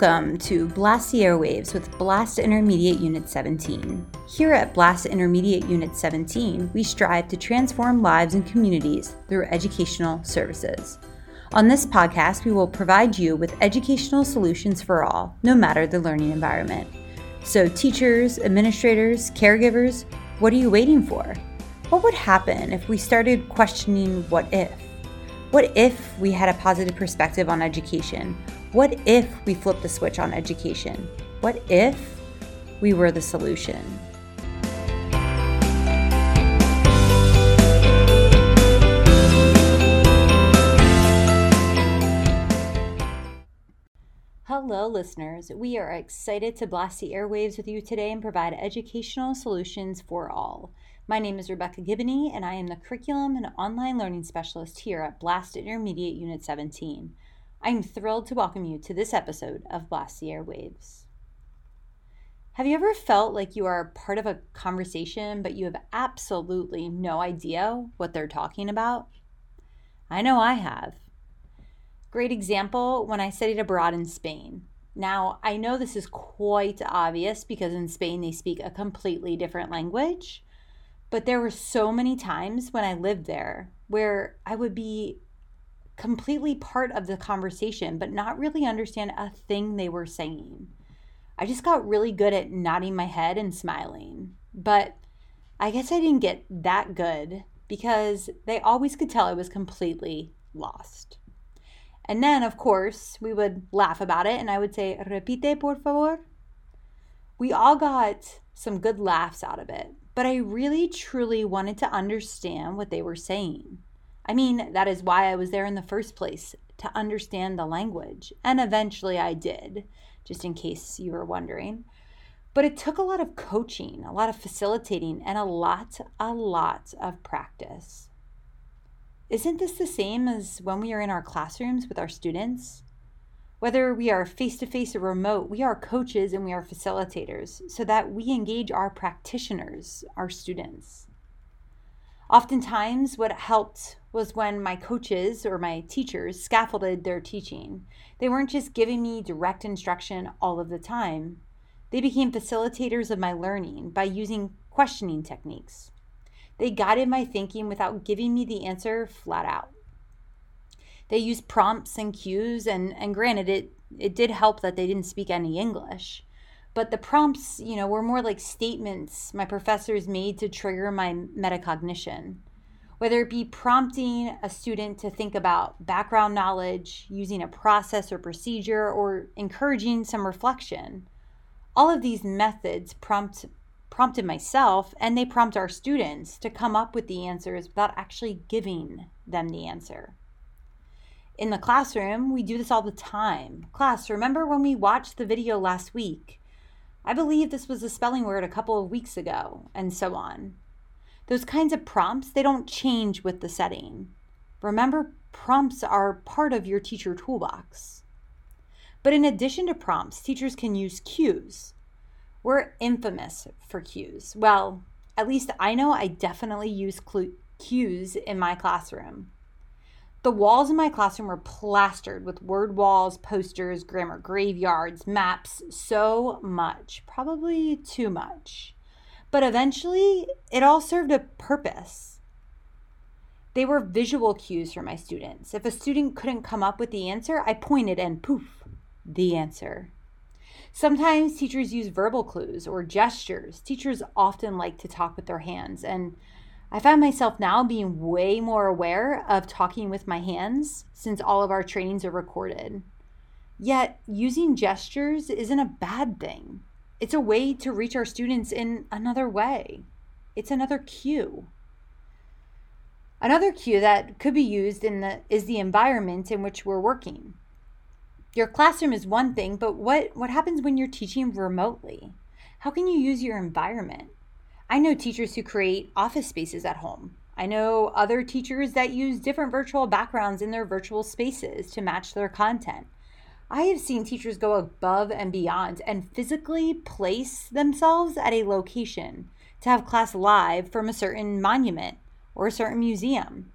Welcome to Blast the Airwaves with Blast Intermediate Unit 17. Here at Blast Intermediate Unit 17, we strive to transform lives and communities through educational services. On this podcast, we will provide you with educational solutions for all, no matter the learning environment. So, teachers, administrators, caregivers, what are you waiting for? What would happen if we started questioning what if? What if we had a positive perspective on education? What if we flipped the switch on education? What if we were the solution? Hello, listeners. We are excited to blast the airwaves with you today and provide educational solutions for all. My name is Rebecca Gibney, and I am the Curriculum and Online Learning Specialist here at Blast Intermediate Unit 17. I'm thrilled to welcome you to this episode of Blast the Airwaves. Have you ever felt like you are part of a conversation, but you have absolutely no idea what they're talking about? I know I have. Great example when I studied abroad in Spain. Now, I know this is quite obvious because in Spain they speak a completely different language, but there were so many times when I lived there where I would be completely part of the conversation, but not really understand a thing they were saying. I just got really good at nodding my head and smiling. But I guess I didn't get that good because they always could tell I was completely lost. And then, of course, we would laugh about it and I would say, Repite, por favor. We all got some good laughs out of it but I really truly wanted to understand what they were saying. I mean, that is why I was there in the first place, to understand the language. And eventually I did, just in case you were wondering. But it took a lot of coaching, a lot of facilitating, and a lot, a lot of practice. Isn't this the same as when we are in our classrooms with our students? Whether we are face to face or remote, we are coaches and we are facilitators so that we engage our practitioners, our students. Oftentimes, what helped was when my coaches or my teachers scaffolded their teaching. They weren't just giving me direct instruction all of the time, they became facilitators of my learning by using questioning techniques. They guided my thinking without giving me the answer flat out they used prompts and cues and and granted it it did help that they didn't speak any english but the prompts you know were more like statements my professors made to trigger my metacognition whether it be prompting a student to think about background knowledge using a process or procedure or encouraging some reflection all of these methods prompt prompted myself and they prompt our students to come up with the answers without actually giving them the answer in the classroom, we do this all the time. Class, remember when we watched the video last week? I believe this was a spelling word a couple of weeks ago, and so on. Those kinds of prompts, they don't change with the setting. Remember, prompts are part of your teacher toolbox. But in addition to prompts, teachers can use cues. We're infamous for cues. Well, at least I know I definitely use cues in my classroom. The walls in my classroom were plastered with word walls, posters, grammar graveyards, maps, so much, probably too much. But eventually, it all served a purpose. They were visual cues for my students. If a student couldn't come up with the answer, I pointed and poof, the answer. Sometimes teachers use verbal clues or gestures. Teachers often like to talk with their hands, and I find myself now being way more aware of talking with my hands since all of our trainings are recorded. Yet, using gestures isn't a bad thing. It's a way to reach our students in another way. It's another cue. Another cue that could be used in the is the environment in which we're working. Your classroom is one thing, but what what happens when you're teaching remotely? How can you use your environment? I know teachers who create office spaces at home. I know other teachers that use different virtual backgrounds in their virtual spaces to match their content. I have seen teachers go above and beyond and physically place themselves at a location to have class live from a certain monument or a certain museum.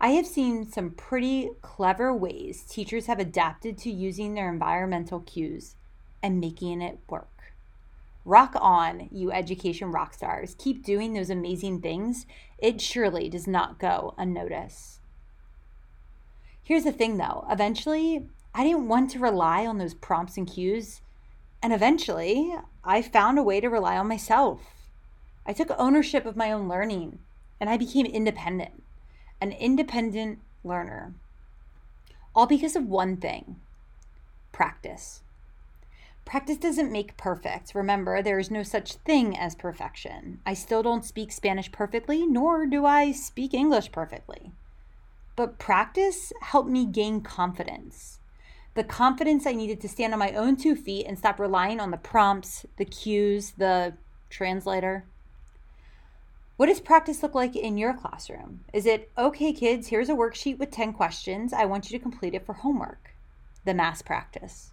I have seen some pretty clever ways teachers have adapted to using their environmental cues and making it work. Rock on, you education rock stars. Keep doing those amazing things. It surely does not go unnoticed. Here's the thing though eventually, I didn't want to rely on those prompts and cues. And eventually, I found a way to rely on myself. I took ownership of my own learning and I became independent an independent learner. All because of one thing practice. Practice doesn't make perfect. Remember, there is no such thing as perfection. I still don't speak Spanish perfectly, nor do I speak English perfectly. But practice helped me gain confidence. The confidence I needed to stand on my own two feet and stop relying on the prompts, the cues, the translator. What does practice look like in your classroom? Is it, okay, kids, here's a worksheet with 10 questions. I want you to complete it for homework, the mass practice?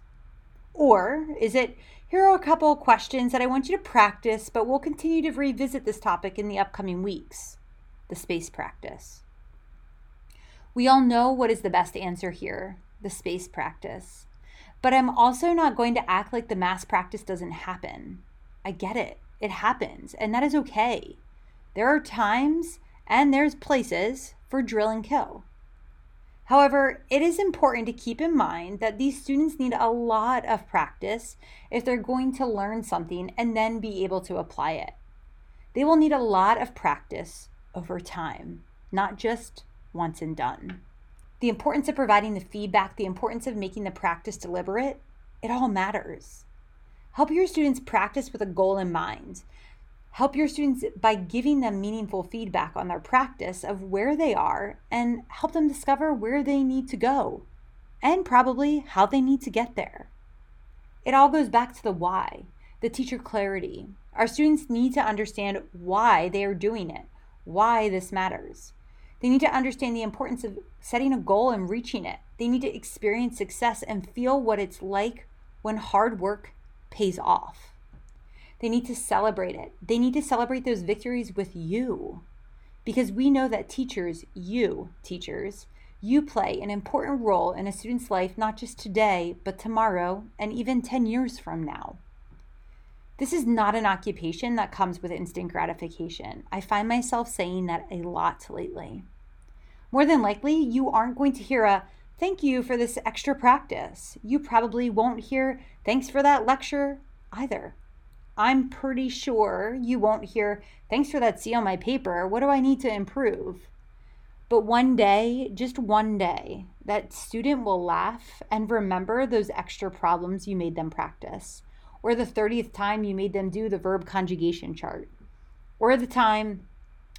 Or is it, here are a couple questions that I want you to practice, but we'll continue to revisit this topic in the upcoming weeks, the space practice? We all know what is the best answer here the space practice. But I'm also not going to act like the mass practice doesn't happen. I get it, it happens, and that is okay. There are times and there's places for drill and kill. However, it is important to keep in mind that these students need a lot of practice if they're going to learn something and then be able to apply it. They will need a lot of practice over time, not just once and done. The importance of providing the feedback, the importance of making the practice deliberate, it all matters. Help your students practice with a goal in mind. Help your students by giving them meaningful feedback on their practice of where they are and help them discover where they need to go and probably how they need to get there. It all goes back to the why, the teacher clarity. Our students need to understand why they are doing it, why this matters. They need to understand the importance of setting a goal and reaching it. They need to experience success and feel what it's like when hard work pays off. They need to celebrate it. They need to celebrate those victories with you. Because we know that teachers, you teachers, you play an important role in a student's life, not just today, but tomorrow and even 10 years from now. This is not an occupation that comes with instant gratification. I find myself saying that a lot lately. More than likely, you aren't going to hear a thank you for this extra practice. You probably won't hear thanks for that lecture either. I'm pretty sure you won't hear, thanks for that C on my paper. What do I need to improve? But one day, just one day, that student will laugh and remember those extra problems you made them practice, or the 30th time you made them do the verb conjugation chart, or the time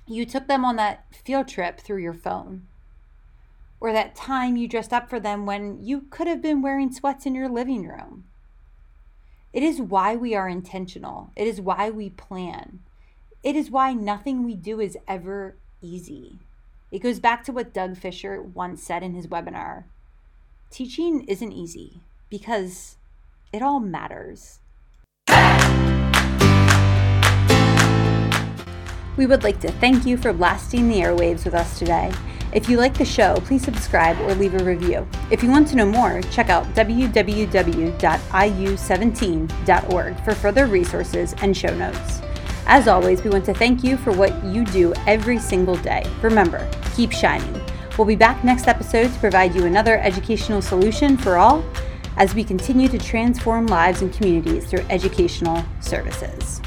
you took them on that field trip through your phone, or that time you dressed up for them when you could have been wearing sweats in your living room. It is why we are intentional. It is why we plan. It is why nothing we do is ever easy. It goes back to what Doug Fisher once said in his webinar teaching isn't easy because it all matters. We would like to thank you for blasting the airwaves with us today. If you like the show, please subscribe or leave a review. If you want to know more, check out www.iu17.org for further resources and show notes. As always, we want to thank you for what you do every single day. Remember, keep shining. We'll be back next episode to provide you another educational solution for all as we continue to transform lives and communities through educational services.